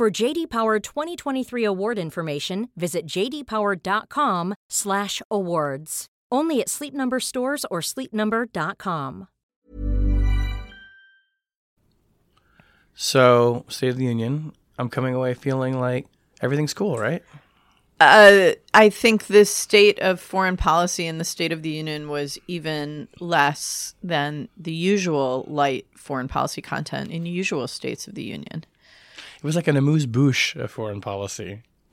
For JD Power 2023 award information, visit jdpower.com/awards. Only at Sleep Number stores or sleepnumber.com. So, State of the Union, I'm coming away feeling like everything's cool, right? Uh, I think the state of foreign policy in the State of the Union was even less than the usual light foreign policy content in usual states of the Union. It was like an amuse bouche of foreign policy.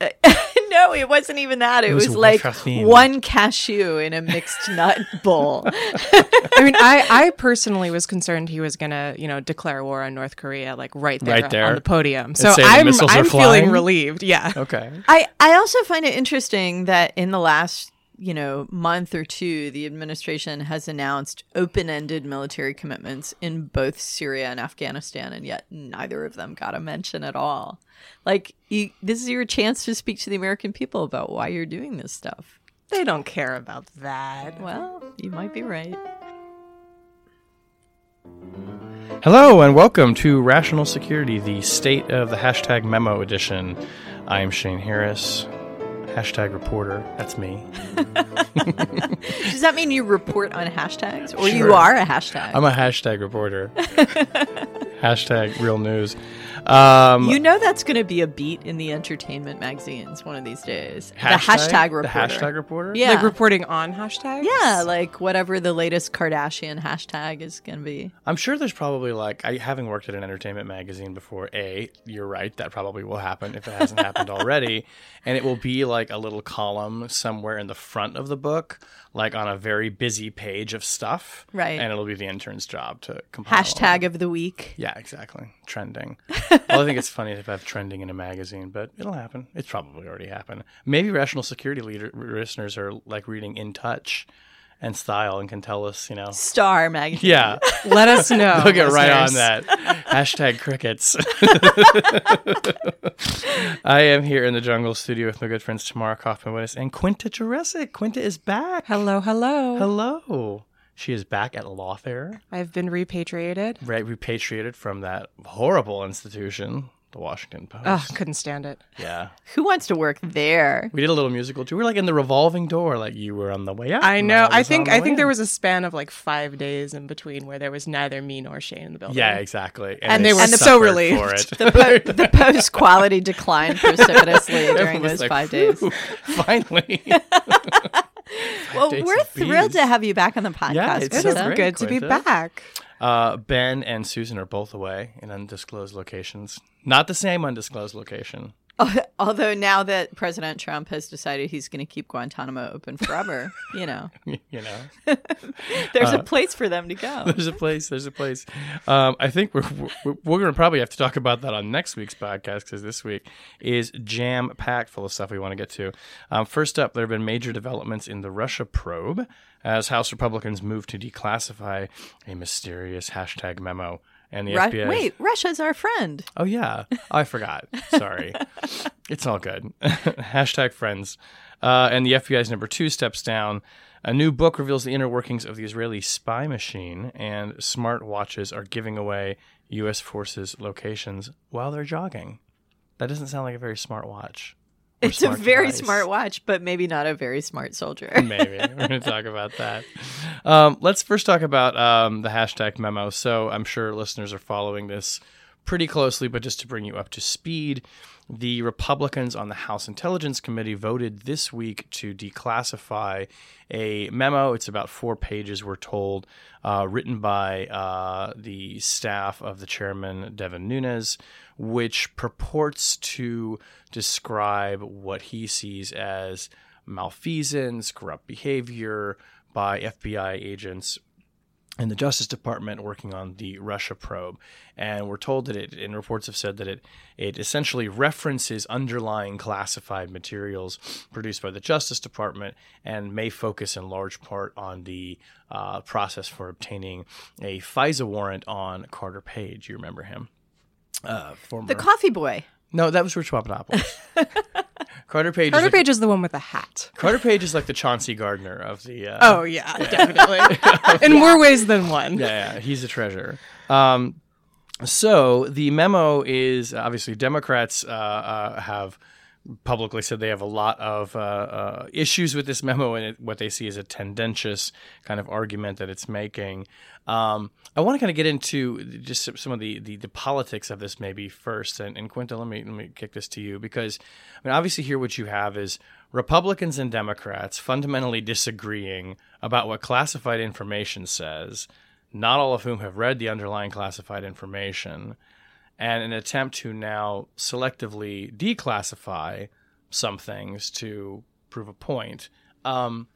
no, it wasn't even that. It, It was was, like caffeine. one cashew in a mixed nut bowl. I mean, I, I personally was concerned he was gonna, you know, declare war on North Korea, like right there, Right there. on the podium. So I'm I'm feeling relieved. Yeah. Okay. I, I also find it interesting that in the last you know month or two the administration has announced open-ended military commitments in both Syria and Afghanistan and yet neither of them got a mention at all like you, this is your chance to speak to the American people about why you're doing this stuff They don't care about that. well you might be right Hello and welcome to Rational Security, the State of the Hashtag Memo Edition. I am Shane Harris, hashtag reporter. That's me. does that mean you report on hashtags or Sure. you are a hashtag I'm a hashtag reporter. hashtag real news. Um, you know that's going to be a beat in the entertainment magazines one of these days hashtag, the hashtag reporter The hashtag reporter? yeah Like reporting on hashtags. Yeah, like whatever the latest Kardashian hashtag is going to be. I'm sure there's probably like I having worked at an entertainment magazine before. A, you're right, that probably will happen if it hasn't happened already, and it will be like a little column somewhere in the front of the book, like on a very busy page of stuff. Right. and it'll be the intern's job to compile. Hashtag of the week. Yeah, exactly. Trending. well, I think it's funny to have trending in a magazine, but it'll happen. It's probably already happened. Maybe rational security leader listeners are like reading In Touch and Style and can tell us, you know. Star magazine. Yeah. Let us know. They'll get right on that. Hashtag crickets. I am here in the jungle studio with my good friends Tamara Cofman Wittes and Quinta Jurecic. Quinta is back. Hello, hello. Hello. She is back at Lawfare, I've been repatriated. right? Repatriated from that horrible institution, the Washington Post. Ugh, couldn't stand it. Yeah. Who wants to work there? We did a little musical too. We were like in the revolving door, like you were on the way out. I know. I was think I way think there was a span of like five days in between where there was neither me nor Shane in the building. Yeah, exactly. And they were so relieved. for it. The, po- the post quality declined precipitously during those like, five days. Finally. Well, days we're thrilled to have you back on the podcast. Yeah, it's It so is great. good to be back. Uh, ben and Susan are both away in undisclosed locations. Not the same undisclosed location. Although now that President Trump has decided he's going to keep Guantanamo open forever, you know, you know, there's Uh, a place for them to go. there's a place. There's a place. Um, I think we're we're, we're going to probably have to talk about that on next week's podcast because this week is jam packed full of stuff we want to get to. Um, first up, there have been major developments in the Russia probe as House Republicans move to declassify a mysterious hashtag memo. And the Ru- FBI Wait, Russia's our friend. Oh yeah, I forgot. Sorry, it's all good. Hashtag friends. Uh, and the FBI's number two steps down. A new book reveals the inner workings of the Israeli spy machine, and smart watches are giving away U.S. forces locations while they're jogging. That doesn't sound like a very smart watch. It's a very device. smart watch, but maybe not a very smart soldier. Maybe we're going to talk about that. Um, let's first talk about um, the hashtag memo. So I'm sure listeners are following this pretty closely, but just to bring you up to speed, the Republicans on the House Intelligence Committee voted this week to declassify a memo. It's about four pages, we're told, uh, written by uh, the staff of the chairman, Devin Nunes, which purports to describe what he sees as malfeasance, corrupt behavior by FBI agents in the Justice Department working on the Russia probe. And we're told that it, and reports have said that it, it essentially references underlying classified materials produced by the Justice Department and may focus in large part on the uh, process for obtaining a FISA warrant on Carter Page. You remember him? Uh, former. The coffee boy. no, that was Rich Papadopoulos. Carter Page. Carter is like, Page is the one with the hat. Carter Page is like the Chauncey Gardiner of the. Uh, Oh yeah, definitely. In more ways than one. yeah, yeah, he's a treasure. Um, so the memo is obviously Democrats uh, uh, have publicly said they have a lot of uh, uh, issues with this memo and it, what they see as a tendentious kind of argument that it's making. Um, I want to kind of get into just some of the, the, the politics of this maybe first. And, and Quinta, let me let me kick this to you because I mean obviously here what you have is Republicans and Democrats fundamentally disagreeing about what classified information says not all of whom have read the underlying classified information, and an attempt to now selectively declassify some things to prove a point. Um,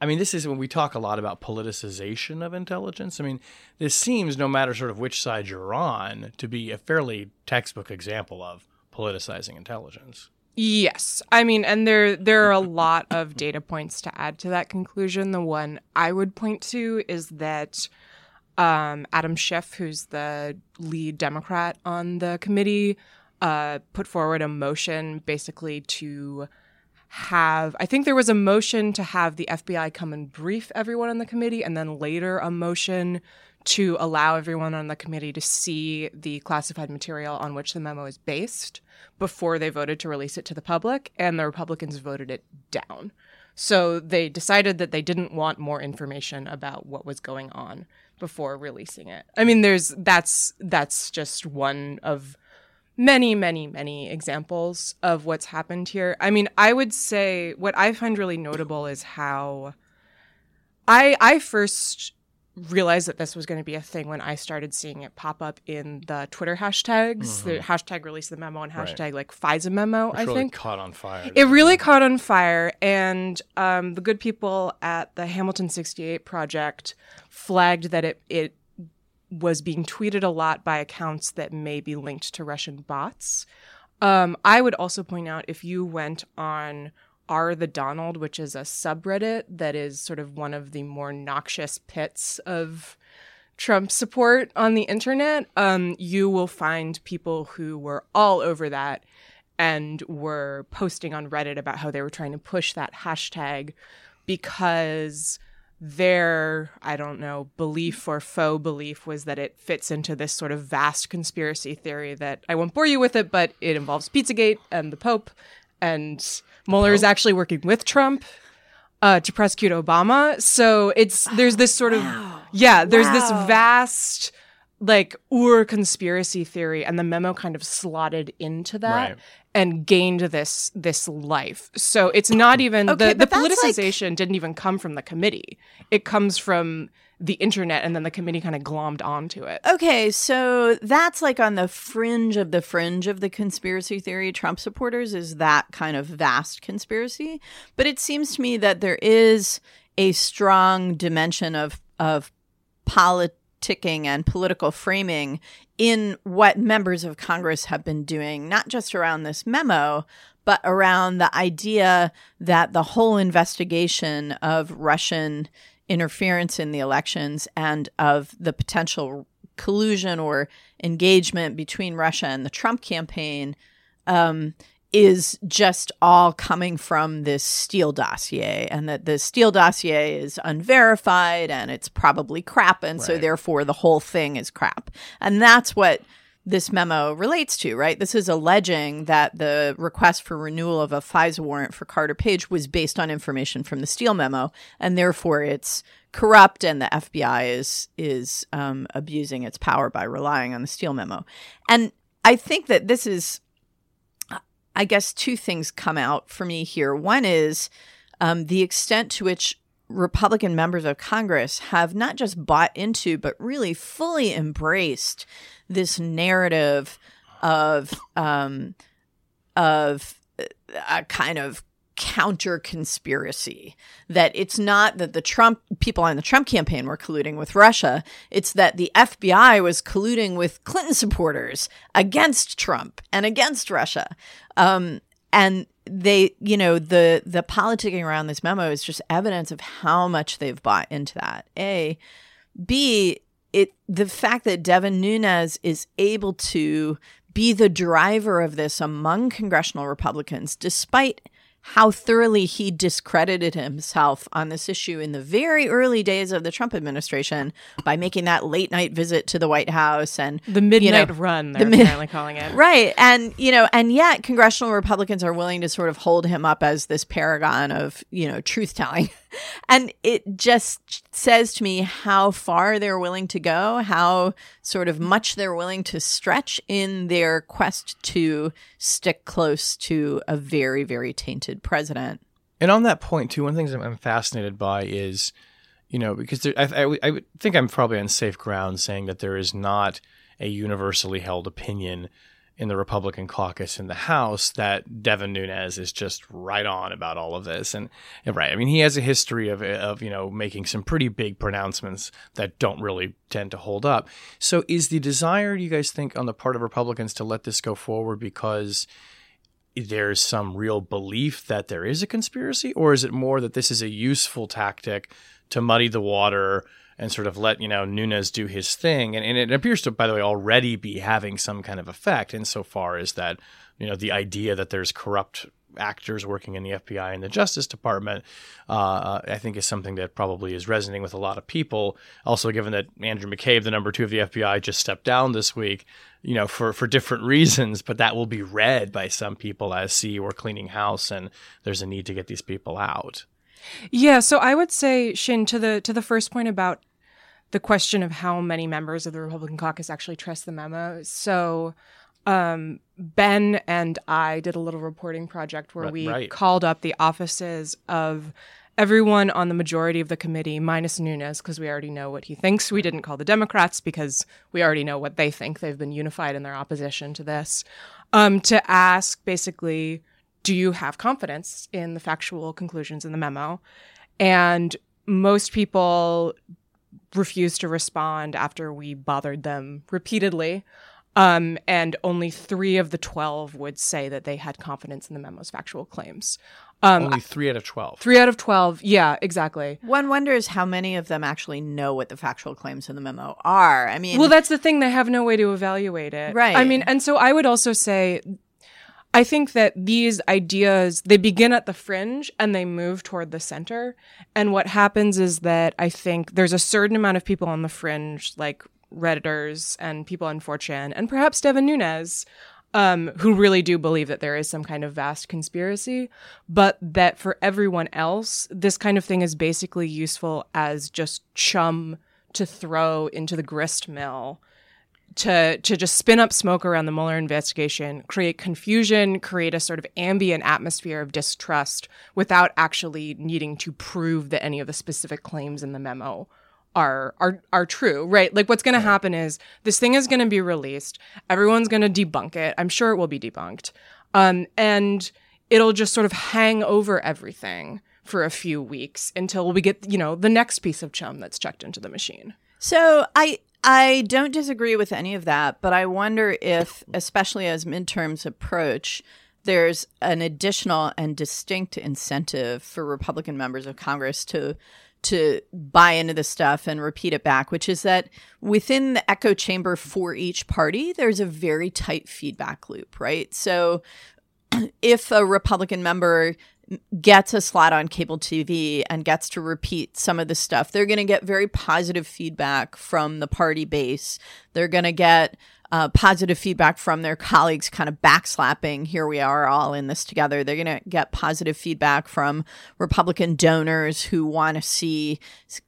I mean, this is when we talk a lot about politicization of intelligence. I mean, this seems, no matter sort of which side you're on, to be a fairly textbook example of politicizing intelligence. Yes. I mean, and there there are a lot of data points to add to that conclusion. The one I would point to is that um, Adam Schiff, who's the lead Democrat on the committee, uh, put forward a motion basically to have I think there was a motion to have the FBI come and brief everyone on the committee, and then later a motion to allow everyone on the committee to see the classified material on which the memo is based before they voted to release it to the public, and the Republicans voted it down. So they decided that they didn't want more information about what was going on before releasing it. I mean, there's that's that's just one of many, many, many examples of what's happened here. I mean, I would say what I find really notable is how I I first realized that this was going to be a thing when I started seeing it pop up in the Twitter hashtags, the hashtag release the memo and Right. hashtag like FISA memo, It's I really think. caught on fire. It really caught on fire, and um, the good people at the Hamilton 68 project flagged that it, it was being tweeted a lot by accounts that may be linked to Russian bots. Um, I would also point out if you went on R the Donald, which is a subreddit that is sort of one of the more noxious pits of Trump support on the internet, um, you will find people who were all over that and were posting on Reddit about how they were trying to push that hashtag because their, I don't know, belief or faux belief was that it fits into this sort of vast conspiracy theory that I won't bore you with it, but it involves Pizzagate and the Pope, and Mueller is actually working with Trump uh, to prosecute Obama. So it's there's this sort of yeah, there's this vast like Ur conspiracy theory, and the memo kind of slotted into that Right. and gained this this life. So it's not even Okay, the the that's like- politicization didn't even come from the committee. It comes from the internet, and then the committee kind of glommed onto it. Okay, so that's like on the fringe of the fringe of the conspiracy theory. Trump supporters is that kind of vast conspiracy, but it seems to me that there is a strong dimension of of politicking and political framing in what members of Congress have been doing, not just around this memo, but around the idea that the whole investigation of Russian interference in the elections and of the potential collusion or engagement between Russia and the Trump campaign um, is just all coming from this Steele dossier, and that the Steele dossier is unverified and it's probably crap, and so therefore the whole thing is crap. And that's what this memo relates to, right? This is alleging that the request for renewal of a FISA warrant for Carter Page was based on information from the Steele memo, and therefore it's corrupt, and the FBI is is um, abusing its power by relying on the Steele memo. And I think that this is, I guess, two things come out for me here. One is um, the extent to which Republican members of Congress have not just bought into, but really fully embraced this narrative of um, of a kind of counter conspiracy that it's not that the Trump people on the Trump campaign were colluding with Russia it's that the FBI was colluding with Clinton supporters against Trump and against Russia. Um, and they you know the the politicking around this memo is just evidence of how much they've bought into that. A. B it the fact that Devin Nunes is able to be the driver of this among congressional Republicans despite how thoroughly he discredited himself on this issue in the very early days of the Trump administration by making that late night visit to the White House and the midnight you know, run they're the apparently calling it. Right and you know and yet congressional republicans are willing to sort of hold him up as this paragon of you know truth telling and it just says to me how far they're willing to go how sort of much they're willing to stretch in their quest to stick close to a very very tainted president. And on that point, too, one of the things I'm, fascinated by is, you know, because there, I, I, I think I'm probably on safe ground saying that there is not a universally held opinion in the Republican caucus in the House that Devin Nunes is just right on about all of this. And, and right, I mean, he has a history of, of, you know, making some pretty big pronouncements that don't really tend to hold up. So is the desire, do you guys think, on the part of Republicans to let this go forward because there's some real belief that there is a conspiracy, or is it more that this is a useful tactic to muddy the water and sort of let you know Nunes do his thing? And, and it appears to, by the way, already be having some kind of effect insofar as that you know the idea that there's corrupt actors working in the FBI and the Justice Department, uh, I think is something that probably is resonating with a lot of people. Also, given that Andrew McCabe, the number two of the FBI, just stepped down this week, you know, for, for different reasons, but that will be read by some people as see we're cleaning house and there's a need to get these people out. Yeah, so I would say, Shin, to the to the first point about the question of how many members of the Republican caucus actually trust the memo. So um, Ben and I did a little reporting project where Right- we right. called up the offices of everyone on the majority of the committee, minus Nunes, because we already know what he thinks. We didn't call the Democrats because we already know what they think. They've been unified in their opposition to this. Um, to ask basically, do you have confidence in the factual conclusions in the memo? And most people refused to respond after we bothered them repeatedly. Um, and only three of the 12 would say that they had confidence in the memo's factual claims. Um, Only three out of 12. three out of 12, yeah, exactly. one wonders how many of them actually know what the factual claims in the memo are i mean Well, that's the thing. They have no way to evaluate it. Right. I mean, and so I would also say, I think that these ideas, they begin at the fringe and they move toward the center. And what happens is that I think there's a certain amount of people on the fringe, like Redditors and people on 4chan, and perhaps Devin Nunes, um, who really do believe that there is some kind of vast conspiracy, but that for everyone else, this kind of thing is basically useful as just chum to throw into the grist mill to to just spin up smoke around the Mueller investigation, create confusion, create a sort of ambient atmosphere of distrust without actually needing to prove that any of the specific claims in the memo are are are true, right? Like what's going to happen is this thing is going to be released, everyone's going to debunk it. I'm sure it will be debunked. Um and it'll just sort of hang over everything for a few weeks until we get, you know, the next piece of chum that's checked into the machine. So I I don't disagree with any of that, but I wonder if, especially as midterms approach, there's an additional and distinct incentive for Republican members of Congress to to buy into this stuff and repeat it back, which is that within the echo chamber for each party, there's a very tight feedback loop, right? So if a Republican member gets a slot on cable TV and gets to repeat some of the stuff, they're going to get very positive feedback from the party base. They're going to get uh, positive feedback from their colleagues, kind of backslapping. Here we are all in this together. They're going to get positive feedback from Republican donors who want to see,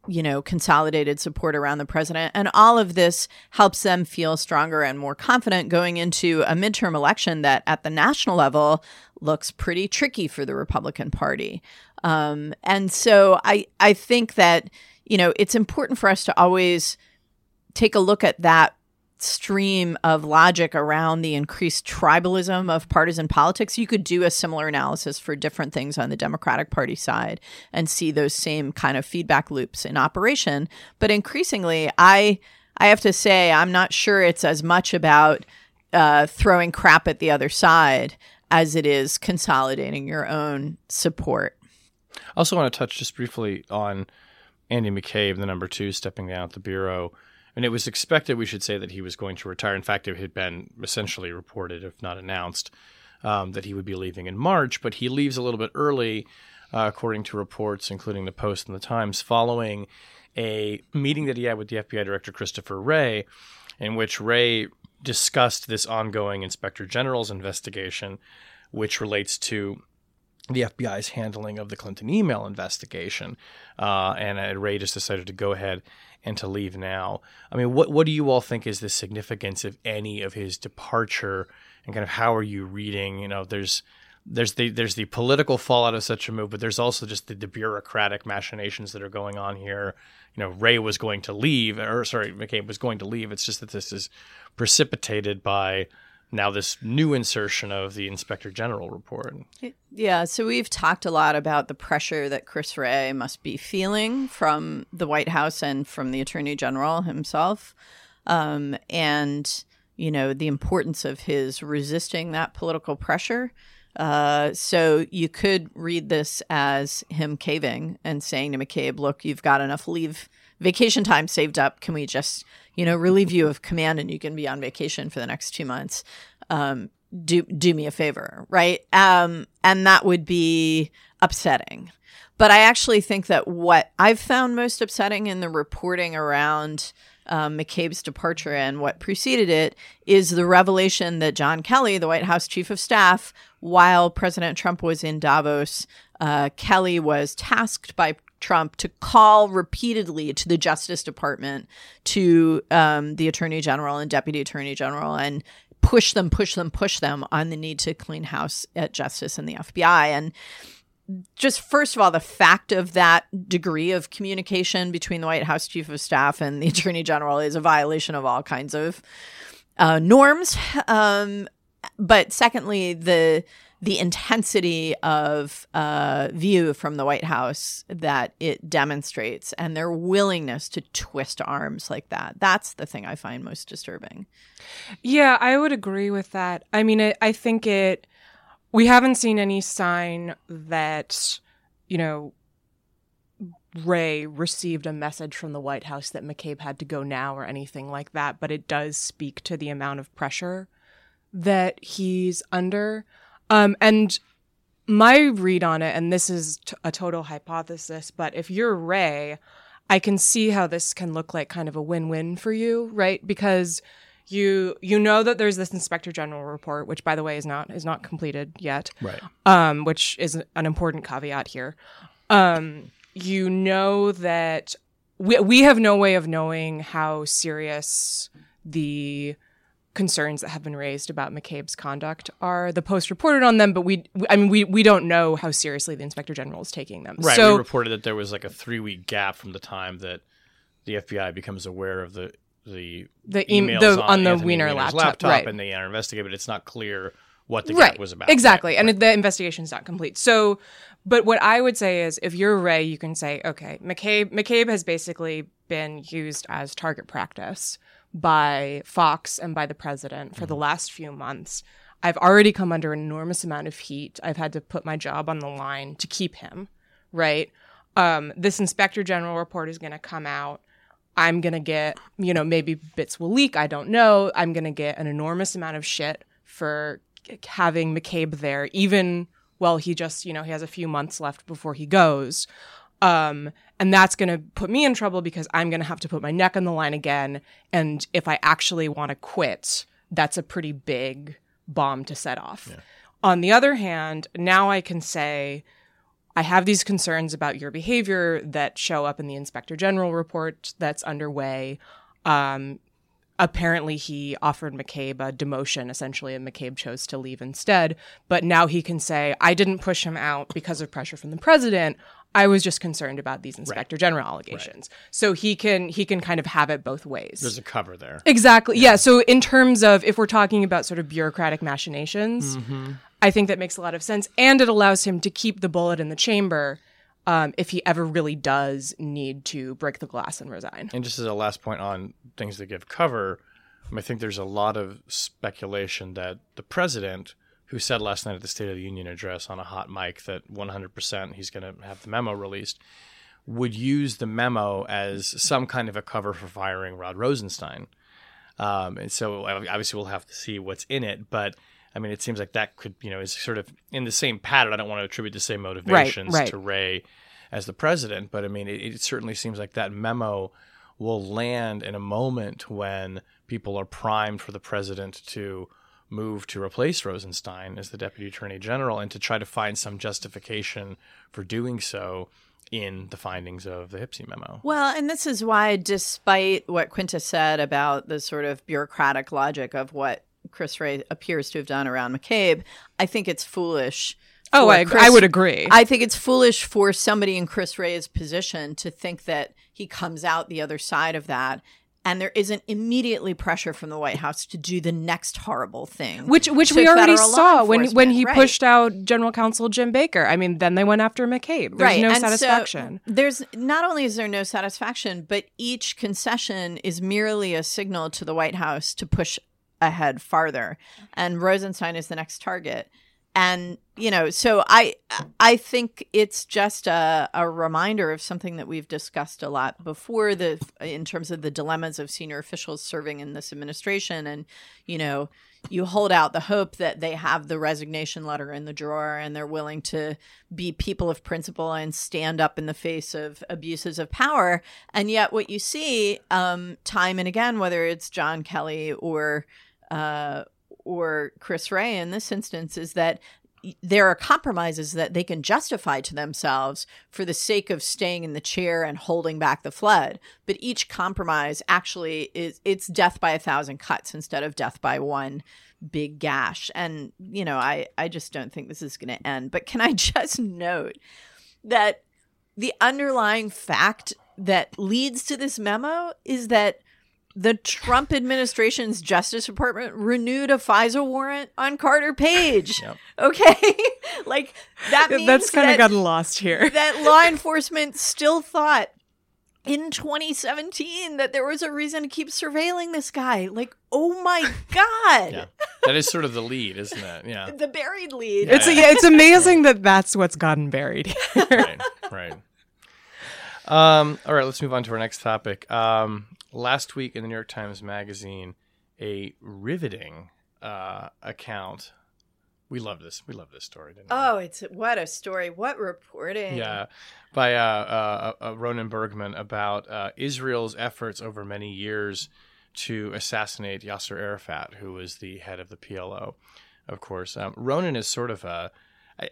you know, consolidated support around the president. And all of this helps them feel stronger and more confident going into a midterm election that at the national level looks pretty tricky for the Republican Party. Um, and so I, I think that, you know, it's important for us to always take a look at that stream of logic around the increased tribalism of partisan politics, you could do a similar analysis for different things on the Democratic Party side and see those same kind of feedback loops in operation. But increasingly, I I have to say I'm not sure it's as much about uh, throwing crap at the other side as it is consolidating your own support. I also want to touch just briefly on Andy McCabe, the number two, stepping down at the bureau. And it was expected, we should say, that he was going to retire. In fact, it had been essentially reported, if not announced, um, that he would be leaving in March. But he leaves a little bit early, uh, according to reports, including the Post and the Times, following a meeting that he had with the FBI Director Christopher Wray, in which Wray discussed this ongoing Inspector General's investigation, which relates to the FBI's handling of the Clinton email investigation. Uh, and uh, Wray just decided to go ahead and to leave now. I mean, what what do you all think is the significance of any of his departure, and kind of how are you reading? You know, there's there's the there's the political fallout of such a move, but there's also just the, the bureaucratic machinations that are going on here. You know, Wray was going to leave, or sorry, McCabe was going to leave. It's just that this is precipitated by now this new insertion of the inspector general report. Yeah, so we've talked a lot about the pressure that Chris Wray must be feeling from the White House and from the attorney general himself. Um, and, you know, the importance of his resisting that political pressure. Uh, so you could read this as him caving and saying to McCabe, look, you've got enough leave vacation time saved up. Can we just you know, relieve you of command and you can be on vacation for the next two months. Um, do do me a favor, right? Um, and that would be upsetting. But I actually think that what I've found most upsetting in the reporting around um, McCabe's departure and what preceded it is the revelation that John Kelly, the White House chief of staff, while President Trump was in Davos, uh, Kelly was tasked by Trump to call repeatedly to the Justice Department, to um, the Attorney General and Deputy Attorney General, and push them, push them, push them on the need to clean house at Justice and the FBI. And just first of all, the fact of that degree of communication between the White House Chief of Staff and the Attorney General is a violation of all kinds of uh, norms. Um, but secondly, the the intensity of uh, view from the White House that it demonstrates and their willingness to twist arms like that. That's the thing I find most disturbing. Yeah, I would agree with that. I mean, it, I think it, we haven't seen any sign that, you know, Wray received a message from the White House that McCabe had to go now or anything like that, but it does speak to the amount of pressure that he's under. Um, and my read on it, and this is t- a total hypothesis, but if you're Wray, I can see how this can look like kind of a win-win for you, right? Because you you know that there's this inspector general report, which by the way is not is not completed yet, right? Um, which is an important caveat here. Um, you know that we we have no way of knowing how serious the concerns that have been raised about McCabe's conduct are. The Post reported on them, but we, I mean, we, we don't know how seriously the Inspector General is taking them. Right. So, we reported that there was like a three week gap from the time that the FBI becomes aware of the the the emails the, on, on, the Weiner laptop, laptop right. and they are investigated. It's not clear what the right. gap was about. Exactly. Right. And right. the investigation's not complete. So, but what I would say is if you're Wray, you can say, okay, McCabe, McCabe has basically been used as target practice by Fox and by the president for mm-hmm. the last few months. I've already come under an enormous amount of heat. I've had to put my job on the line to keep him, right? Um, this inspector general report is going to come out. I'm going to get, you know, maybe bits will leak. I don't know. I'm going to get an enormous amount of shit for having McCabe there, even while he just, you know, he has a few months left before he goes. Um, and that's going to put me in trouble because I'm going to have to put my neck on the line again. And if I actually want to quit, that's a pretty big bomb to set off. Yeah. On the other hand, now I can say, I have these concerns about your behavior that show up in the inspector general report that's underway. Um, apparently, he offered McCabe a demotion, essentially, and McCabe chose to leave instead. But now he can say, I didn't push him out because of pressure from the president. I was just concerned about these inspector general allegations. So he can he can kind of have it both ways. There's a cover there. Exactly. Yeah. So in terms of if we're talking about sort of bureaucratic machinations, I think that makes a lot of sense, and it allows him to keep the bullet in the chamber um, if he ever really does need to break the glass and resign. And just as a last point on things that give cover, I think there's a lot of speculation that the president, who said last night at the State of the Union address on a hot mic that 100% he's going to have the memo released, would use the memo as some kind of a cover for firing Rod Rosenstein. Um, and so obviously we'll have to see what's in it, but I mean, it seems like that could, you know, is sort of in the same pattern. I don't want to attribute the same motivations right. to Wray as the president, but I mean, it, it certainly seems like that memo will land in a moment when people are primed for the president to move to replace Rosenstein as the deputy attorney general and to try to find some justification for doing so in the findings of the HPSCI memo. Well, and this is why, despite what Quinta said about the sort of bureaucratic logic of what Chris Wray appears to have done around McCabe, I think it's foolish. Oh, I, Chris- I would agree. I think it's foolish for somebody in Chris Wray's position to think that he comes out the other side of that. And there isn't immediately pressure from the White House to do the next horrible thing, which which we already saw when when he Right. pushed out General Counsel Jim Baker. I mean, then they went after McCabe. There's no and so satisfaction. there's not only is there no satisfaction, but each concession is merely a signal to the White House to push ahead farther. And Rosenstein is the next target. And you know, so I I think it's just a, a reminder of something that we've discussed a lot before the in terms of the dilemmas of senior officials serving in this administration and you know you hold out the hope that they have the resignation letter in the drawer and they're willing to be people of principle and stand up in the face of abuses of power. And yet, what you see um, time and again, whether it's John Kelly or uh, or Chris Wray in this instance, is that there are compromises that they can justify to themselves for the sake of staying in the chair and holding back the flood. But each compromise actually is it's death by a thousand cuts instead of death by one big gash. And you know i i just don't think this is going to end. But can i just note that the underlying fact that leads to this memo is that the Trump administration's Justice Department renewed a FISA warrant on Carter Page. Yep. Okay, like that means That's kind that, of gotten lost here. that law enforcement still thought in 2017 that there was a reason to keep surveilling this guy. Like, oh my god, Yeah. That is sort of the lead, isn't it? Yeah. the buried lead. It's yeah, it's amazing that that's what's gotten buried. right, right. Um, all right, let's move on to our next topic. Um, last week in the New York Times Magazine, a riveting uh, account. We love this. We love this story, didn't we? Oh, it's what a story! What reporting? Yeah, by uh, uh, uh, Ronen Bergman about uh, Israel's efforts over many years to assassinate Yasser Arafat, who was the head of the PLO, of course. Um, Ronen is sort of a. I,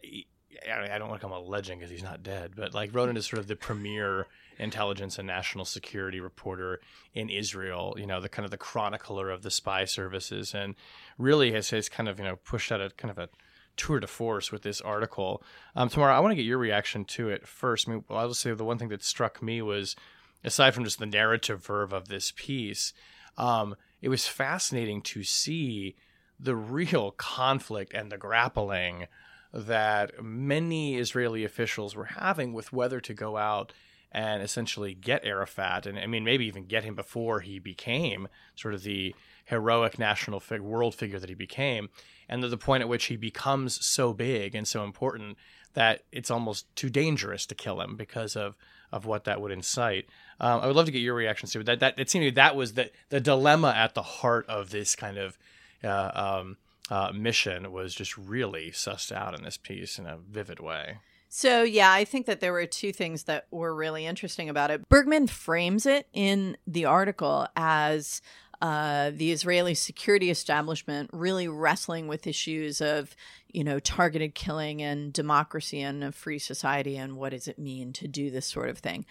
I don't want to call him a legend because he's not dead, but like Ronen is sort of the premier intelligence and national security reporter in Israel. You know, the kind of the chronicler of the spy services, and really has has kind of you know pushed out a kind of a tour de force with this article. Um, Tamara, I want to get your reaction to it first. I mean, I'll just say the one thing that struck me was, aside from just the narrative verve of this piece, um, it was fascinating to see the real conflict and the grappling that many Israeli officials were having with whether to go out and essentially get Arafat, and I mean maybe even get him before he became sort of the heroic national fig- world figure that he became, and the point at which he becomes so big and so important that it's almost too dangerous to kill him because of of what that would incite. Um, I would love to get your reactions to it. That that it seemed to me that was the the dilemma at the heart of this kind of. Uh, um, uh, mission was just really sussed out in this piece in a vivid way. So, yeah, I think that there were two things that were really interesting about it. Bergman frames it in the article as uh, the Israeli security establishment really wrestling with issues of, you know, targeted killing and democracy and a free society and what does it mean to do this sort of thing.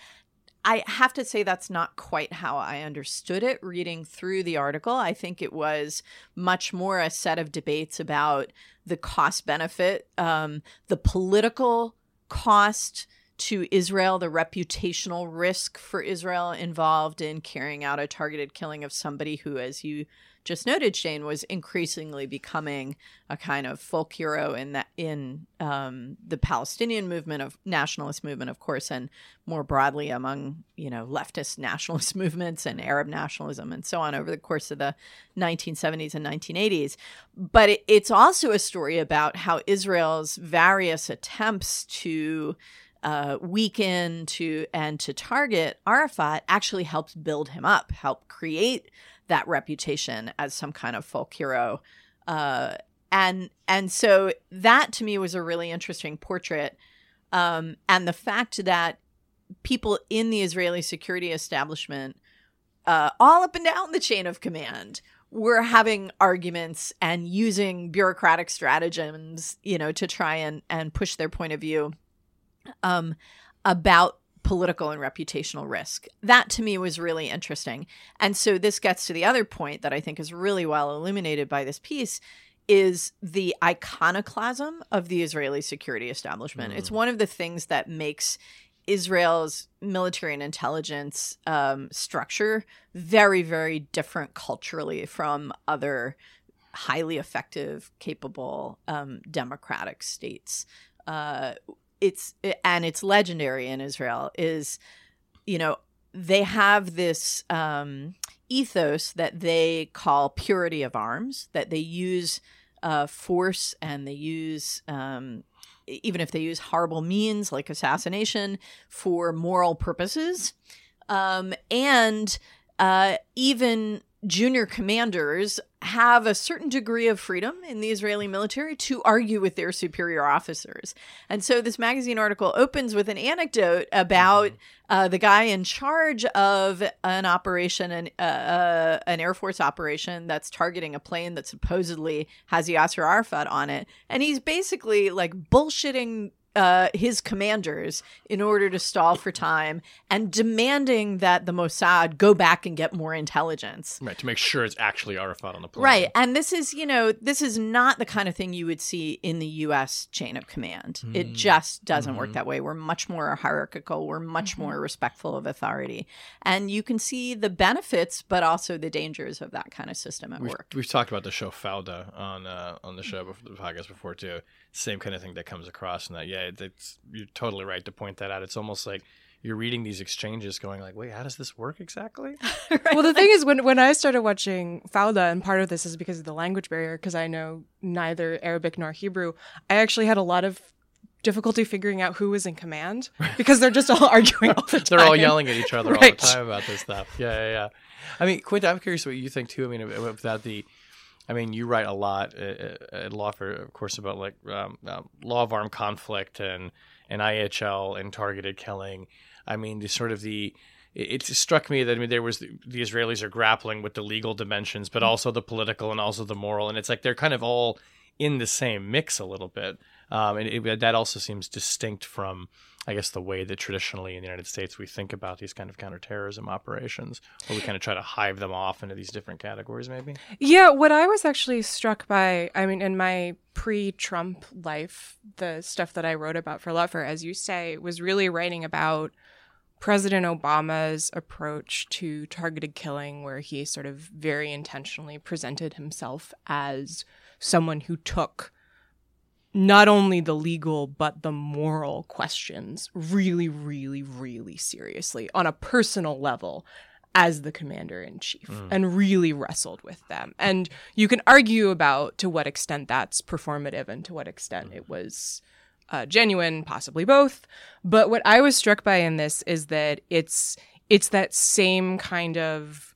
I have to say that's not quite how I understood it reading through the article. I think it was much more a set of debates about the cost benefit, um, the political cost to Israel, the reputational risk for Israel involved in carrying out a targeted killing of somebody who, as you just noted, Shane, was increasingly becoming a kind of folk hero in that in um, the Palestinian movement of nationalist movement, of course, and more broadly among you know leftist nationalist movements and Arab nationalism and so on over the course of the 1970s and 1980s. But it, it's also a story about how Israel's various attempts to uh, weaken to and to target Arafat actually helps build him up, help create that reputation as some kind of folk hero. Uh, and and so that to me was a really interesting portrait. Um, and the fact that people in the Israeli security establishment, uh, all up and down the chain of command, were having arguments and using bureaucratic stratagems, you know, to try and and push their point of view um, about political and reputational risk. That to me was really interesting. And so this gets to the other point that I think is really well illuminated by this piece is the iconoclasm of the Israeli security establishment. Mm. It's one of the things that makes Israel's military and intelligence um, structure very, very different culturally from other highly effective, capable um, democratic states. Uh, it's and it's legendary in Israel is you know they have this um, ethos that they call purity of arms that they use uh, force and they use um, even if they use horrible means like assassination for moral purposes. Um, and uh, even junior commanders have a certain degree of freedom in the Israeli military to argue with their superior officers. And so this magazine article opens with an anecdote about mm-hmm. uh, the guy in charge of an operation, an, uh, uh, an Air Force operation that's targeting a plane that supposedly has Yasser Arafat on it. And he's basically like bullshitting uh, his commanders in order to stall for time and demanding that the Mossad go back and get more intelligence. Right, to make sure it's actually Arafat on the plane. Right. And this is, you know, this is not the kind of thing you would see in the US chain of command. Mm. It just doesn't mm-hmm. work that way. We're much more hierarchical, we're much mm-hmm. more respectful of authority. And you can see the benefits, but also the dangers of that kind of system at we've, work. We've talked about the show Fauda on uh, on the show, before, the podcast before, too same kind of thing that comes across in that. Yeah, it's you're totally right to point that out. It's almost like you're reading these exchanges going like wait how does this work exactly right. well the thing is when, when i started watching fauda and part of this is because of the language barrier because i know neither arabic nor hebrew i actually had a lot of difficulty figuring out who was in command because they're just all arguing all the time they're all yelling at each other right. all the time about this stuff yeah yeah yeah i mean quint i'm curious what you think too i mean about the I mean, you write a lot at, at Lawfare, of course, about like um, uh, law of armed conflict and and IHL and targeted killing. I mean, the sort of the it, it struck me that I mean there was the, the, Israelis are grappling with the legal dimensions, but also the political and also the moral, and it's like they're kind of all in the same mix a little bit, um, and it, that also seems distinct from I guess the way that traditionally in the United States we think about these kind of counterterrorism operations, where we kind of try to hive them off into these different categories, maybe. Yeah, what I was actually struck by, I mean, in my pre-Trump life, the stuff that I wrote about for Lawfare, as you say, was really writing about President Obama's approach to targeted killing, where he sort of very intentionally presented himself as someone who took not only the legal but the moral questions really really really seriously on a personal level as the commander in chief mm. and really wrestled with them and you can argue about to what extent that's performative and to what extent mm. it was uh, genuine possibly both but what i was struck by in this is that it's it's that same kind of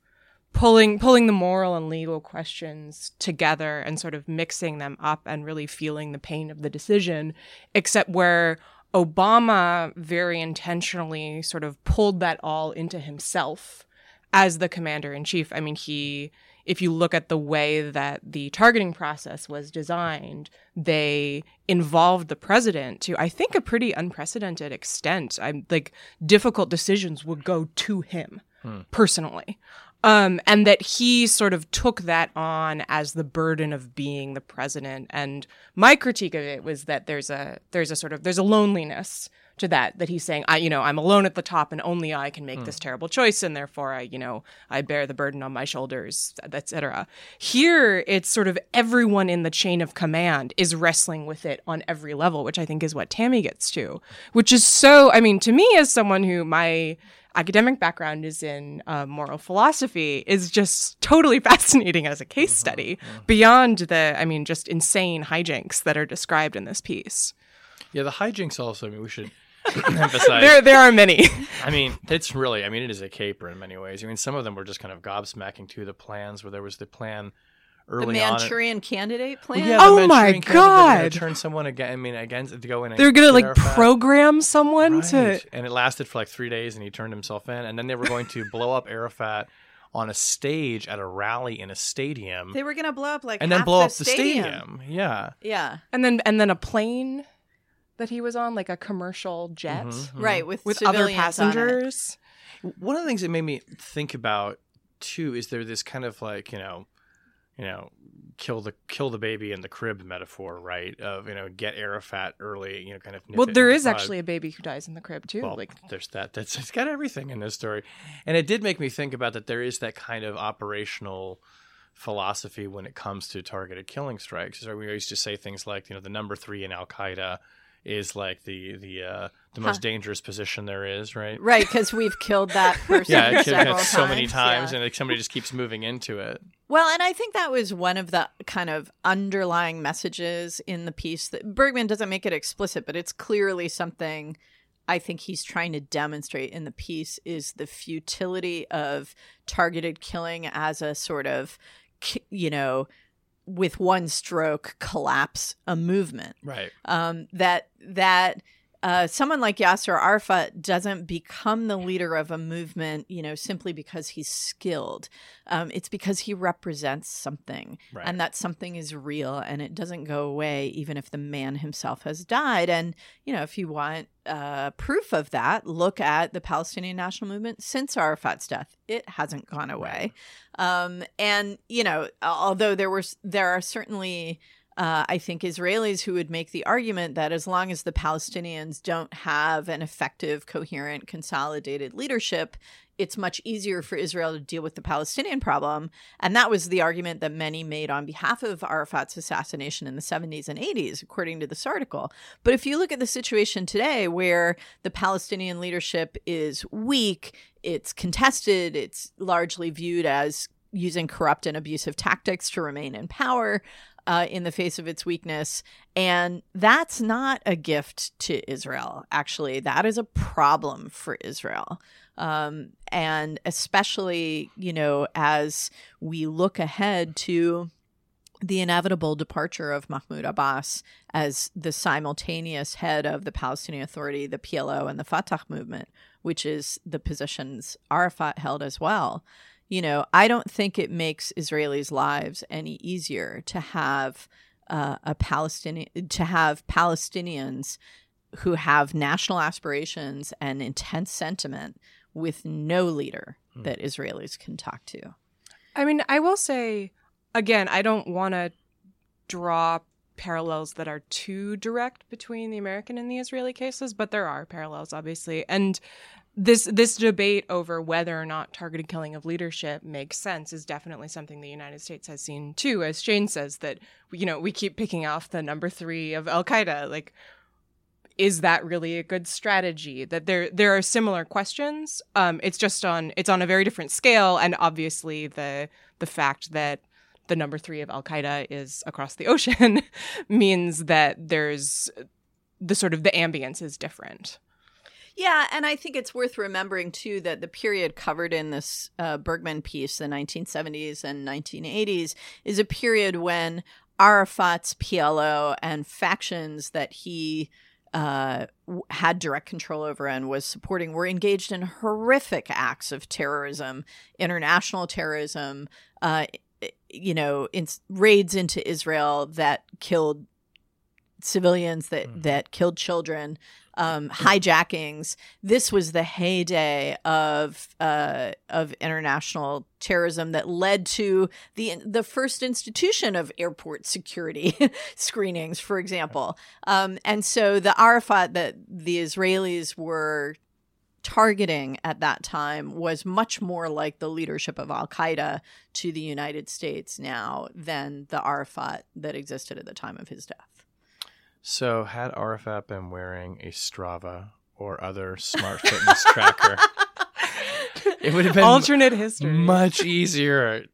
pulling pulling the moral and legal questions together and sort of mixing them up and really feeling the pain of the decision except where Obama very intentionally sort of pulled that all into himself as the commander in chief. I mean, he, if you look at the way that the targeting process was designed, they involved the president to, I think, a pretty unprecedented extent. I'm like, difficult decisions would go to him hmm. personally. Um, and that he sort of took that on as the burden of being the president. And my critique of it was that there's a there's a sort of there's a loneliness to that that he's saying I you know I'm alone at the top and only I can make this terrible choice and therefore I you know I bear the burden on my shoulders etc. Here it's sort of everyone in the chain of command is wrestling with it on every level, which I think is what Tammy gets to, which is so I mean to me as someone who my academic background is in uh, moral philosophy is just totally fascinating as a case study beyond the i mean just insane hijinks that are described in this piece Yeah, the hijinks also. I mean, we should emphasize. there there are many I mean, it's really. I mean, it is a caper in many ways. I mean, some of them were just kind of gobsmacking too. The plans where there was the plan The early on. Manchurian candidate plan. Yeah, the Oh my Manchurian candidate, they're gonna God. Turn someone again. I mean, against to go in. they're gonna like Arafat. program someone to and it lasted for like three days, and he turned himself in. And then they were going to blow up Arafat on a stage at a rally in a stadium, They were gonna blow up like and then blow the up the stadium. Yeah, Yeah, and then and then a plane that he was on like a commercial jet Mhm. right. With with other civilians on it. passengers one of the things that made me think about too is there this kind of like you know you know kill the kill the baby in the crib metaphor right? Of you know get arafat early you know kind of well there is the actually a baby who dies in the crib too well like there's that. That's it's got everything in this story. And it did make me think about that there is that kind of operational philosophy when it comes to targeted killing strikes. So we used to say things like you know the number three in al-qaeda is like the the uh the most Huh. dangerous position there is right Right, because we've killed that person yeah, several so many times, yeah. and like somebody just keeps moving into it. Well, and I think that was one of the kind of underlying messages in the piece that Bergman doesn't make it explicit, but it's clearly something I think he's trying to demonstrate in the piece is the futility of targeted killing as a sort of, you know, with one stroke collapse a movement Right. um, that that uh, someone like Yasser Arafat doesn't become the leader of a movement, you know, simply because he's skilled. Um, it's because he represents something, Right. and that something is real, and it doesn't go away even if the man himself has died. And you know, if you want uh, proof of that, look at the Palestinian National Movement since Arafat's death; it hasn't gone away. Um, and you know, although there was there are certainly uh, I think Israelis who would make the argument that as long as the Palestinians don't have an effective, coherent, consolidated leadership, it's much easier for Israel to deal with the Palestinian problem. And that was the argument that many made on behalf of Arafat's assassination in the 70s and 80s, according to this article. But if you look at the situation today, where the Palestinian leadership is weak, it's contested, it's largely viewed as using corrupt and abusive tactics to remain in power uh, in the face of its weakness. And that's not a gift to Israel, actually. That is a problem for Israel. Um, and especially, you know, as we look ahead to the inevitable departure of Mahmoud Abbas as the simultaneous head of the Palestinian Authority, the PLO, and the Fatah movement, which is the positions Arafat held as well. You know, I don't think it makes Israelis' lives any easier to have uh, a Palestinian to have Palestinians who have national aspirations and intense sentiment with no leader that Israelis can talk to. I mean, I will say again, I don't want to draw parallels that are too direct between the American and the Israeli cases, but there are parallels obviously. And this this debate over whether or not targeted killing of leadership makes sense is definitely something the United States has seen too as Shane says that you know, we keep picking off the number 3 of Al-Qaeda. Like is that really a good strategy? That there there are similar questions. Um it's just on it's on a very different scale. And obviously the the fact that the number 3 of al-qaeda is across the ocean means that there's the sort of the ambience is different Yeah, and I think it's worth remembering too that the period covered in this uh, Bergman piece, the 1970s and 1980s, is a period when Arafat's PLO and factions that he uh, had direct control over and was supporting were engaged in horrific acts of terrorism, international terrorism, uh, you know, in, raids into Israel that killed civilians that Mhm. that killed children um, hijackings. This was the heyday of uh, of international terrorism that led to the the first institution of airport security screenings, for example. Um, and so the Arafat that the Israelis were targeting at that time was much more like the leadership of Al Qaeda to the United States now than the Arafat that existed at the time of his death. So, had Arafat been wearing a Strava or other smart fitness tracker, it would have been Alternate history. much easier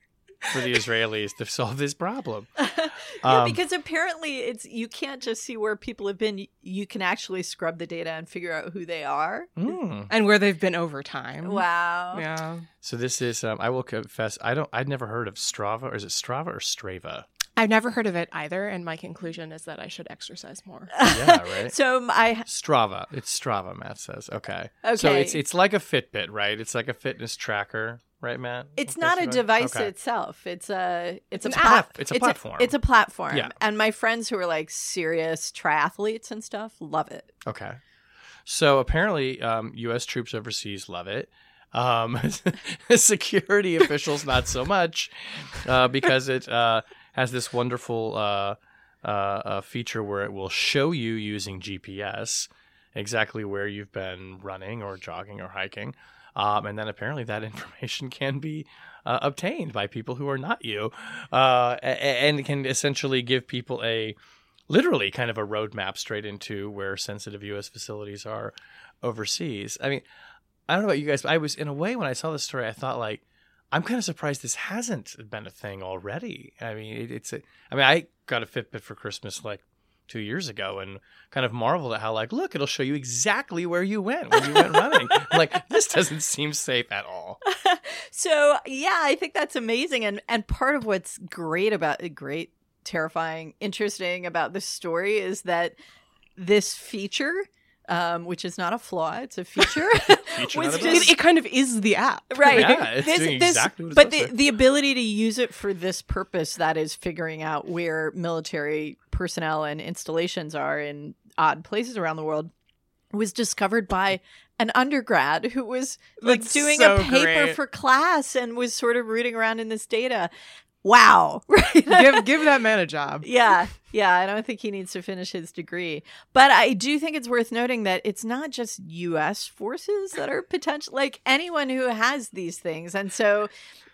for the Israelis to solve this problem. yeah, Um, because apparently it's you can't just see where people have been. You can actually scrub the data and figure out who they are. mm. and where they've been over time. Wow. Yeah. So this is um, I will confess I don't I'd never heard of Strava or is it Strava or Strava? I've never heard of it either, and my conclusion is that I should exercise more. Yeah, right. So um, I Strava. It's Strava, Matt says. Okay. Okay. So it's it's like a Fitbit, right? It's like a fitness tracker, right, Matt? It's not a device okay. itself. It's a it's, It's a a plat- plat- it's a platform. It's a, platform. Yeah. And my friends who are like serious triathletes and stuff love it. Okay. So apparently, um, U.S. troops overseas love it. Um, security officials not so much, uh, because it uh, has this wonderful uh, uh, uh, feature where it will show you using GPS exactly where you've been running or jogging or hiking, um, and then apparently that information can be uh, obtained by people who are not you, uh, and can essentially give people a literally kind of a roadmap straight into where sensitive U.S. facilities are overseas. I mean, I don't know about you guys, but I was in a way when I saw this story, I thought like, I'm kind of surprised this hasn't been a thing already. I mean, it, it's a, I mean, I got a Fitbit for Christmas like two years ago and kind of marveled at how like, look, it'll show you exactly where you went when you went running. Like, this doesn't seem safe at all. So yeah, I think that's amazing. And and part of what's great about great, terrifying, interesting about this story is that this feature, um, which is not a flaw, it's a feature. Feature, was not a just- It, it kind of is the app. right Yeah, it's this, doing this- exactly what it's but the, the ability to use it for this purpose that is figuring out where military personnel and installations are in odd places around the world was discovered by an undergrad who was like That's doing so a paper great. for class and was sort of rooting around in this data wow. Right. Give give that man a job. yeah yeah i don't think he needs to finish his degree. But i do think it's worth noting that it's not just us forces that are potential like anyone who has these things. And so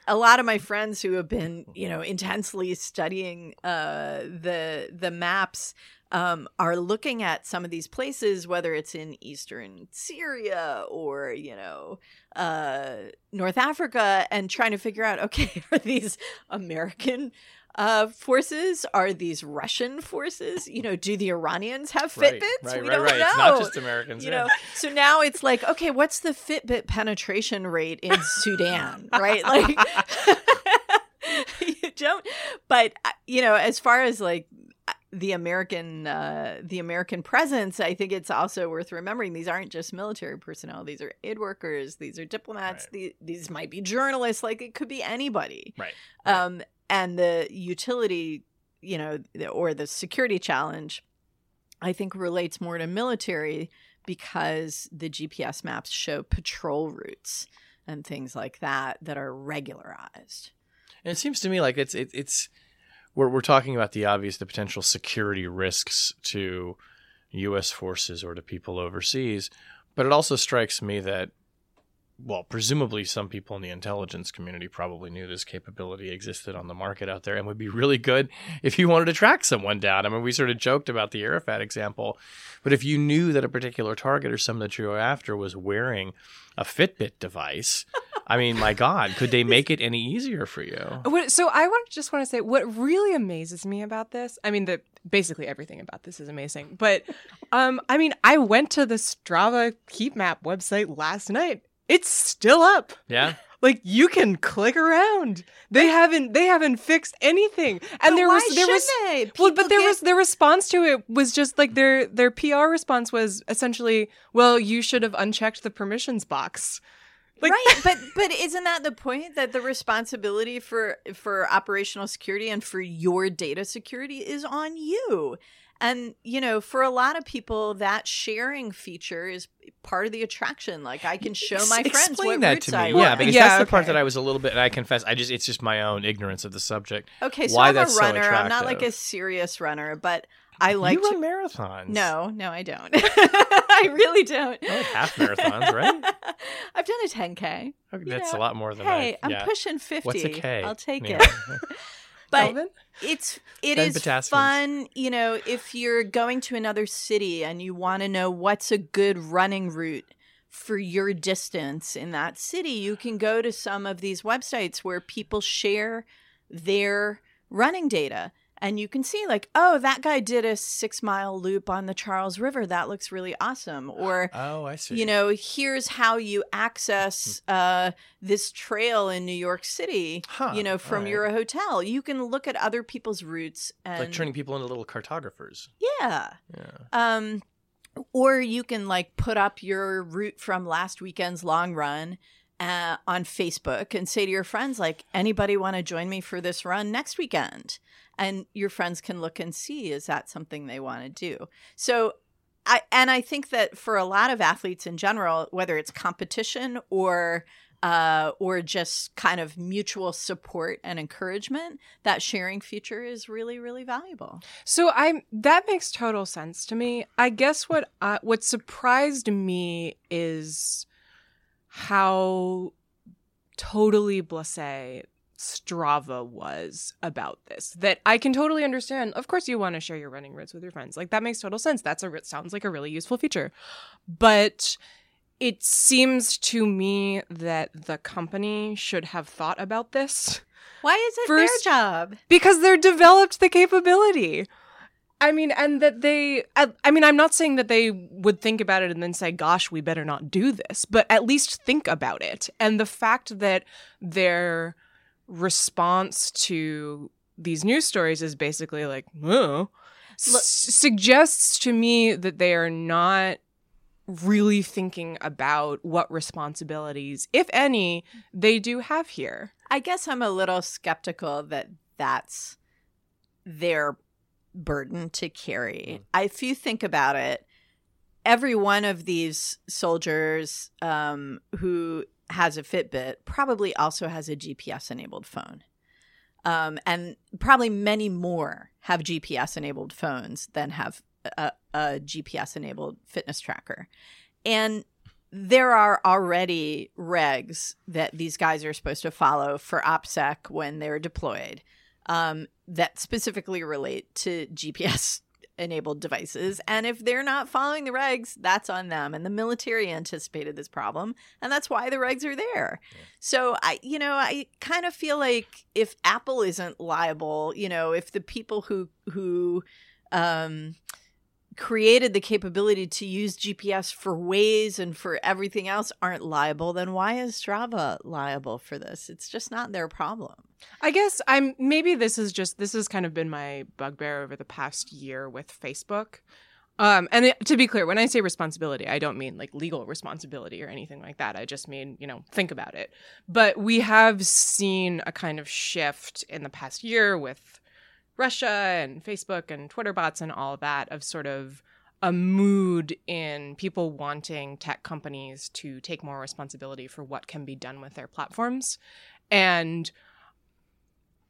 a lot of my friends who have been you know intensely studying uh the the maps um, are looking at some of these places, whether it's in eastern Syria or, you know, uh, North Africa, and trying to figure out okay, are these American uh, forces? Are these Russian forces? You know, do the Iranians have Fitbits? Right, right, we right, don't right. know. It's not just Americans. you yeah. know, so now it's like, okay, what's the Fitbit penetration rate in Sudan, right? Like, you don't. But uh, you know, as far as like the American uh, the American presence, I think it's also worth remembering these aren't just military personnel. These are aid workers. These are diplomats. Right. The, these might be journalists. Like it could be anybody. Right. Um, and the utility, you know, the- or the security challenge, I think relates more to military because the GPS maps show patrol routes and things like that that are regularized. And it seems to me like it's it, it's we're we're talking about the obvious, the potential security risks to U.S. forces or to people overseas, but it also strikes me that. Well, presumably, some people in the intelligence community probably knew this capability existed on the market out there and would be really good if you wanted to track someone down. I mean, we sort of joked about the Arafat example, but if you knew that a particular target or someone that you were after was wearing a Fitbit device, I mean, my God, could they make it any easier for you? What, so I want just want to say what really amazes me about this. I mean, the basically everything about this is amazing. But um, I mean, I went to the Strava heat map website last night. It's still up. Yeah. Like you can click around. They haven't they haven't fixed anything. And there was there was they? well, but there get- was their response to it was just like their their PR response was essentially, well, you should have unchecked the permissions box. Like, right, but but isn't that the point that the responsibility for for operational security and for your data security is on you? And you know, for a lot of people, that sharing feature is part of the attraction. Like I can show my Ex- friends explain what that routes to I me. want. Yeah, because Yeah, that's the part that I was a little bit. And I confess, I just it's just my own ignorance of the subject. Okay, so why I'm a that's so runner. I'm not like a serious runner, but I like you to. run marathons. No, no, I don't. I really don't. I like half marathons, right? I've done a 10k. Okay, that's know, a lot more than Hey, I. I'm yeah. pushing 50. What's a K? I'll take Yeah. it. But Kelvin? it's it Ben is Potassiums. fun, you know, if you're going to another city and you want to know what's a good running route for your distance in that city, you can go to some of these websites where people share their running data. And you can see, like, oh, that guy did a six mile loop on the Charles River. That looks really awesome. Or, oh, I see. you know, here's how you access uh, this trail in New York City, Huh, you know, from alright. your hotel. You can look at other people's routes and like turning people into little cartographers. yeah. Yeah. Um, or you can like put up your route from last weekend's long run uh, on Facebook and say to your friends, like, anybody want to join me for this run next weekend? And your friends can look and see is that something they want to do. So, I and I think that for a lot of athletes in general, whether it's competition or uh, or just kind of mutual support and encouragement, that sharing feature is really, really valuable. So I that makes total sense to me. I guess what uh, what surprised me is how totally blasé Strava was about this. That I can totally understand. Of course, you want to share your running routes with your friends. Like that makes total sense. That's a sounds like a really useful feature, but it seems to me that the company should have thought about this Why is it First- their job? because they're developed the capability. I mean, and that they, I, I mean, I'm not saying that they would think about it and then say, gosh, we better not do this, but at least think about it. And the fact that their response to these news stories is basically like, oh, s- suggests to me that they are not really thinking about what responsibilities, if any, they do have here. I guess I'm a little skeptical that that's their burden to carry. I, if you think about it, every one of these soldiers um, who has a Fitbit probably also has a GPS enabled phone. Um, and probably many more have GPS enabled phones than have a, a GPS enabled fitness tracker. And there are already regs that these guys are supposed to follow for OPSEC when they're deployed um, that specifically relate to GPS enabled devices. And if they're not following the regs, that's on them. And the military anticipated this problem, and that's why the regs are there. So I, you know, I kind of feel like if Apple isn't liable, you know, if the people who who um created the capability to use GPS for ways and for everything else aren't liable, then why is Strava liable for this? It's just not their problem. I guess I'm maybe this is just this has kind of been my bugbear over the past year with Facebook. Um, and it, to be clear, when I say responsibility, I don't mean like legal responsibility or anything like that. I just mean, you know, think about it. But we have seen a kind of shift in the past year with Russia and Facebook and Twitter bots and all that of sort of a mood in people wanting tech companies to take more responsibility for what can be done with their platforms. And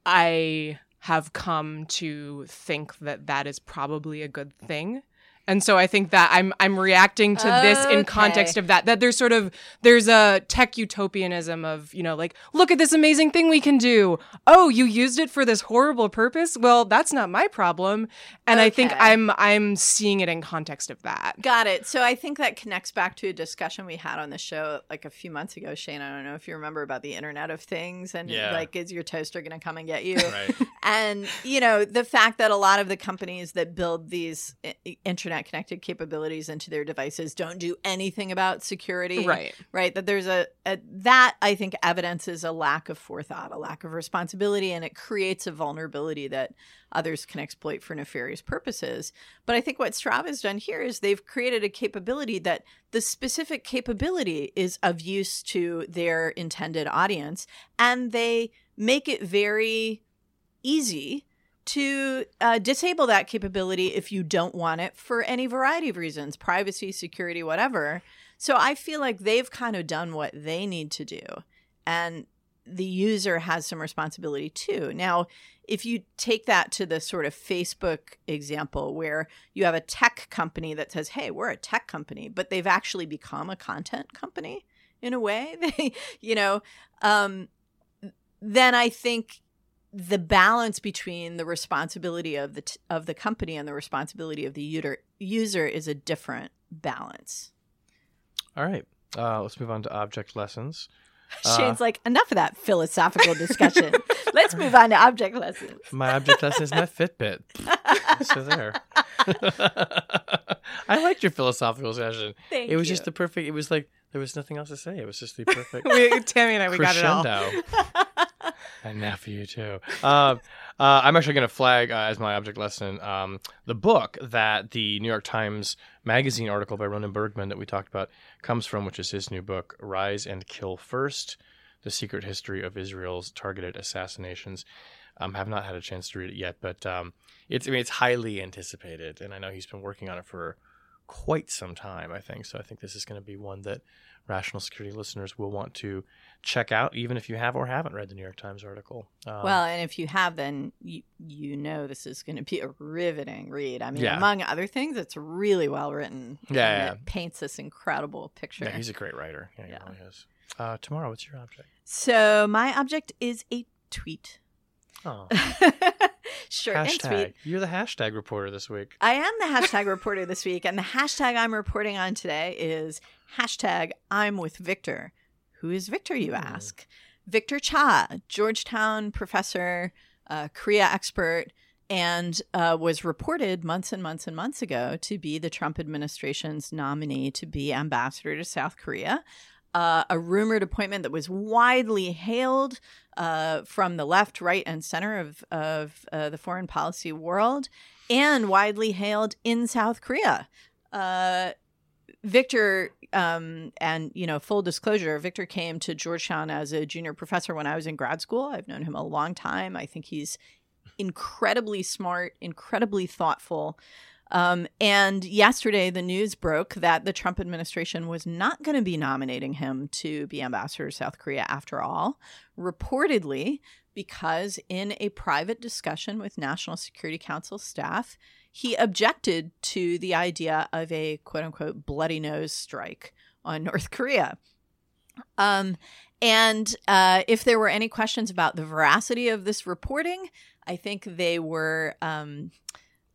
I have come to think that that is probably a good thing. And so I think that I'm I'm reacting to this in context of that that there's sort of there's a tech utopianism of, you know, like look at this amazing thing we can do. Oh, you used it for this horrible purpose? Well, that's not my problem. And I think I'm I'm seeing it in context of that. Got it. So I think that connects back to a discussion we had on the show like a few months ago, Shane. I don't know if you remember about the Internet of Things and Yeah. like, is your toaster going to come and get you? Right. and you know the fact that a lot of the companies that build these eh, i- connected capabilities into their devices don't do anything about security Right. right that there's a, a that i think evidences a lack of forethought a lack of responsibility and it creates a vulnerability that others can exploit for nefarious purposes but i think what strava's done here is they've created a capability that the specific capability is of use to their intended audience and they make it very easy to uh, disable that capability if you don't want it for any variety of reasons privacy security whatever so i feel like they've kind of done what they need to do and the user has some responsibility too. Now, if you take that to the sort of Facebook example where you have a tech company that says, "Hey, we're a tech company," but they've actually become a content company in a way, they, you know, um, then I think the balance between the responsibility of the t- of the company and the responsibility of the user user is a different balance. All right. Uh, let's move on to object lessons. Uh, Shane's like, enough of that philosophical discussion. Let's move on to object lessons. My object lesson is my Fitbit. so there. I liked your philosophical session. Thank it was you. just the perfect. It was like there was nothing else to say. It was just the perfect we, Tammy and I, we got it all. And you too. Um, uh, I'm actually going to flag uh, as my object lesson um, the book that the New York Times Magazine article by Ronen Bergman that we talked about comes from, which is his new book, "Rise and Kill First: The Secret History of Israel's Targeted Assassinations." Um, have not had a chance to read it yet, but um, it's I mean it's highly anticipated, and I know he's been working on it for quite some time. I think so. I think this is going to be one that rational security listeners will want to check out, even if you have or haven't read the New York Times article. Um, Well, and if you have, then you you know this is going to be a riveting read. I mean, Yeah. among other things, it's really well written. Yeah, yeah. It paints this incredible picture. yeah, he's a great writer. Yeah, he Yeah. really is. Uh, Tamara, what's your object? so my object is a tweet. Oh, Short and hashtag. sweet. You're the hashtag reporter this week. I am the hashtag reporter this week, and the hashtag I'm reporting on today is hashtag I'm with Victor. Who is Victor, you Hmm. ask? Victor Cha, Georgetown professor, uh, Korea expert, and uh, was reported months and months and months ago to be the Trump administration's nominee to be ambassador to South Korea. Uh, a rumored appointment that was widely hailed uh, from the left, right, and center of, of uh, the foreign policy world, and widely hailed in South Korea. Victor, um, and you know, full disclosure, Victor came to Georgetown as a junior professor when I was in grad school. I've known him a long time. I think he's incredibly smart, incredibly thoughtful. Um, and yesterday, the news broke that the Trump administration was not going to be nominating him to be ambassador to South Korea after all, reportedly because in a private discussion with National Security Council staff, he objected to the idea of a quote unquote bloody nose strike on North Korea. Um, and uh, if there were any questions about the veracity of this reporting, I think they were um,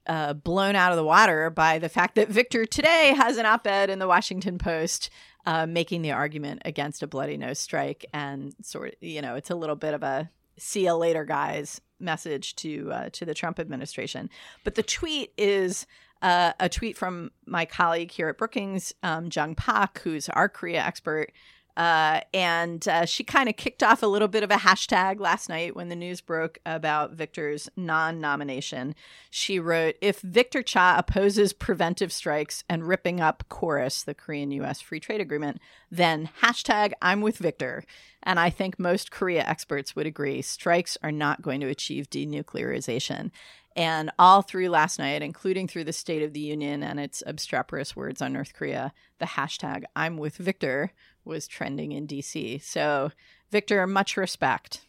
uh, blown out of the water by the fact that Victor today has an op ed in the Washington Post uh, making the argument against a bloody nose strike. And sort of, you know, it's a little bit of a see you later, guys message to uh, to the Trump administration. But the tweet is uh, a tweet from my colleague here at Brookings, um, Jung Pak, who's our Korea expert. Uh, and uh, she kind of kicked off a little bit of a hashtag last night when the news broke about Victor's non nomination. She wrote If Victor Cha opposes preventive strikes and ripping up KORUS, the Korean US free trade agreement, then hashtag I'm with Victor. And I think most Korea experts would agree strikes are not going to achieve denuclearization. And all through last night, including through the State of the Union and its obstreperous words on North Korea, the hashtag I'm with Victor was trending in DC. So, Victor, much respect.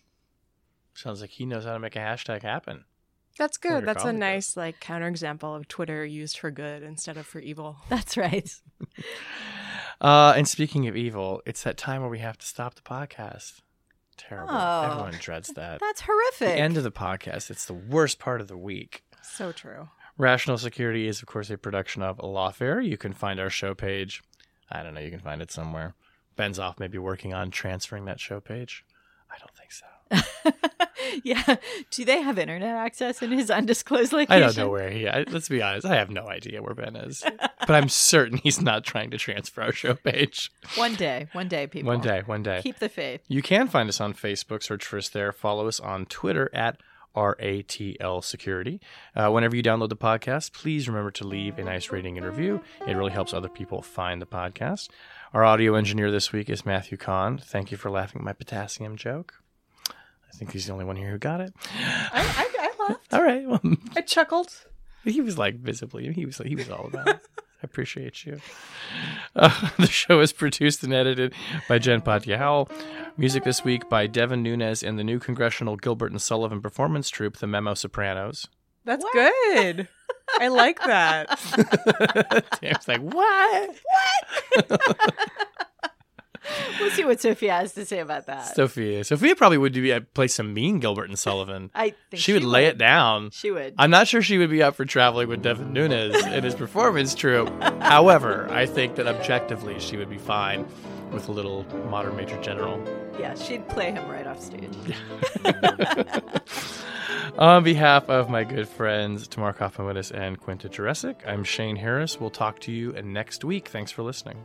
Sounds like he knows how to make a hashtag happen. That's good. That's a colleague nice like counterexample of Twitter used for good instead of for evil. That's right. Uh, and speaking of evil, it's that time where we have to stop the podcast. Terrible. Oh. Everyone dreads that. That's horrific. the horrific. end of the podcast. It's the worst part of the week. So true. Rational Security is, of course, a production of Lawfare. You can find our show page. I don't know. You can find it somewhere. Ben's off maybe working on transferring that show page. I don't think so. yeah. Do they have internet access in his undisclosed location? I don't know where he. I, let's be honest. I have no idea where Ben is, but I'm certain he's not trying to transfer our show page. One day. One day, people. One day. One day. Keep the faith. You can find us on Facebook. Search for us there. Follow us on Twitter at RATL Security. Uh, whenever you download the podcast, please remember to leave a nice rating and review. It really helps other people find the podcast. Our audio engineer this week is Matthew Kahn. Thank you for laughing at my potassium joke. I think he's the only one here who got it. I, I, I laughed. All right. Well, I chuckled. he was like visibly. He was he was all about it. I appreciate you. Uh, the show is produced and edited by Jen Patja Howell. Music this week by Devin Nunes and the new congressional Gilbert and Sullivan performance troupe, the Memo Sopranos. That's good. I like that. Dan's like, what? what? We'll see what Sophia has to say about that. Sophia. Sophia probably would be play some mean Gilbert and Sullivan. I think she would lay it down. She would. I'm not sure she would be up for traveling with Devin Nunes in his performance troupe. However, I think that objectively she would be fine with a little modern Major General. yeah, she'd play him right off stage. On behalf of my good friends Tamar Cofman Wittes and Quinta Jurecic, I'm Shane Harris. We'll talk to you next week. Thanks for listening.